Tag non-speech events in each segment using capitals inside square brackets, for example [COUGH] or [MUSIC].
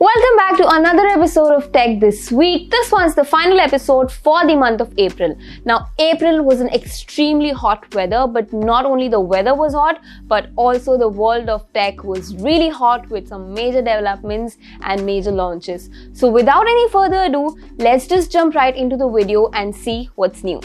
Welcome back to another episode of Tech This Week. This one's the final episode for the month of April. Now, April was an extremely hot weather, but not only the weather was hot, but also the world of tech was really hot with some major developments and major launches. So, without any further ado, let's just jump right into the video and see what's new.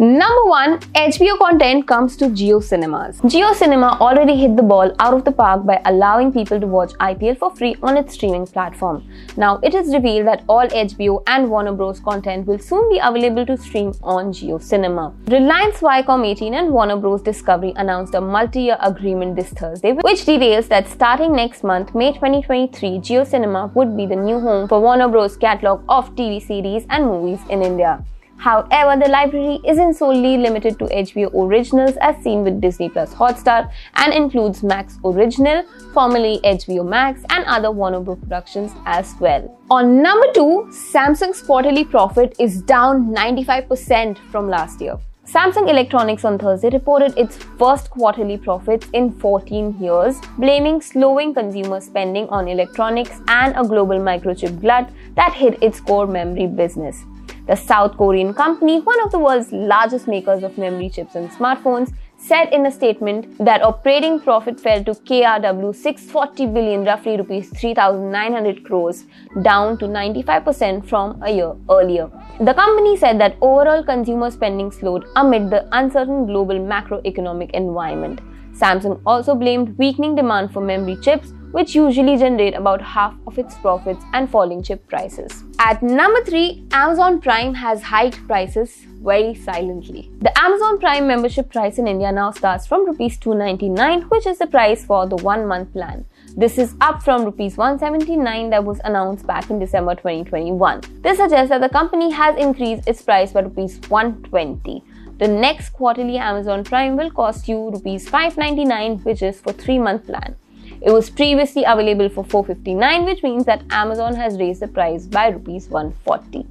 Number one, HBO content comes to Jio Cinemas. Jio Cinema already hit the ball out of the park by allowing people to watch IPL for free on its streaming platform. Now, it is revealed that all HBO and Warner Bros. content will soon be available to stream on Jio Cinema. Reliance Viacom 18 and Warner Bros. Discovery announced a multi-year agreement this Thursday, which details that starting next month, May 2023, Jio Cinema would be the new home for Warner Bros. catalog of TV series and movies in India. However, the library isn't solely limited to HBO originals as seen with Disney Plus Hotstar and includes Max Original, formerly HBO Max, and other Warner Bros. productions as well. On number 2, Samsung's quarterly profit is down 95% from last year. Samsung Electronics on Thursday reported its first quarterly profits in 14 years, blaming slowing consumer spending on electronics and a global microchip glut that hit its core memory business. The South Korean company, one of the world's largest makers of memory chips and smartphones, said in a statement that operating profit fell to KRW 640 billion, roughly rupees 3,900 crores, down to 95% from a year earlier. The company said that overall consumer spending slowed amid the uncertain global macroeconomic environment. Samsung also blamed weakening demand for memory chips which usually generate about half of its profits and falling chip prices. At number 3, Amazon Prime has hiked prices very silently. The Amazon Prime membership price in India now starts from rupees 299 which is the price for the 1 month plan. This is up from rupees 179 that was announced back in December 2021. This suggests that the company has increased its price by rupees 120. The next quarterly Amazon Prime will cost you rupees 599 which is for 3 month plan. It was previously available for 459 which means that Amazon has raised the price by rupees 140.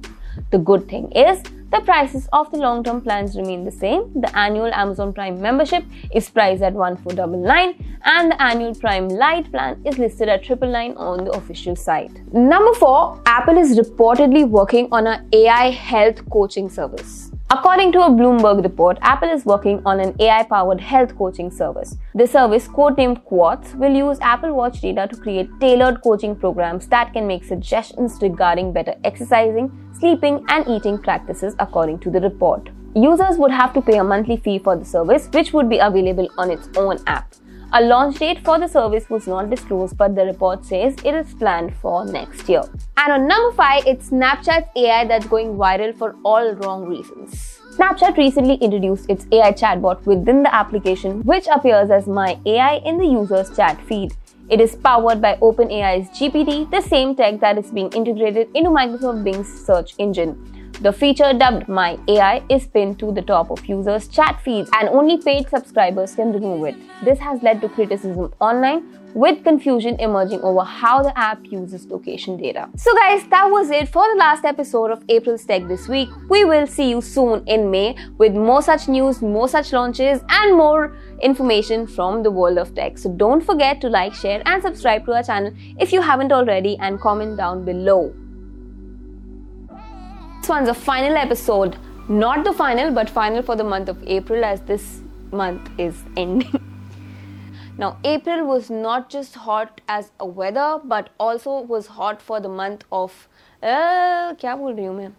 The good thing is the prices of the long-term plans remain the same. The annual Amazon Prime membership is priced at 1499 and the annual Prime Lite plan is listed at 999 on the official site. Number 4, Apple is reportedly working on an AI health coaching service. According to a Bloomberg report, Apple is working on an AI powered health coaching service. The service, codenamed Quartz, will use Apple Watch data to create tailored coaching programs that can make suggestions regarding better exercising, sleeping, and eating practices, according to the report. Users would have to pay a monthly fee for the service, which would be available on its own app. A launch date for the service was not disclosed, but the report says it is planned for next year. And on number 5, it's Snapchat's AI that's going viral for all wrong reasons. Snapchat recently introduced its AI chatbot within the application, which appears as My AI in the user's chat feed. It is powered by OpenAI's GPT, the same tech that is being integrated into Microsoft Bing's search engine. The feature dubbed My AI is pinned to the top of users' chat feeds and only paid subscribers can remove it. This has led to criticism online with confusion emerging over how the app uses location data. So guys, that was it for the last episode of April's Tech this week. We will see you soon in May with more such news, more such launches and more information from the world of tech. So don't forget to like, share and subscribe to our channel if you haven't already and comment down below. This one's a final episode, not the final, but final for the month of April as this month is ending. [LAUGHS] now, April was not just hot as a weather, but also was hot for the month of. Uh, क्या बोल रही हूँ मैं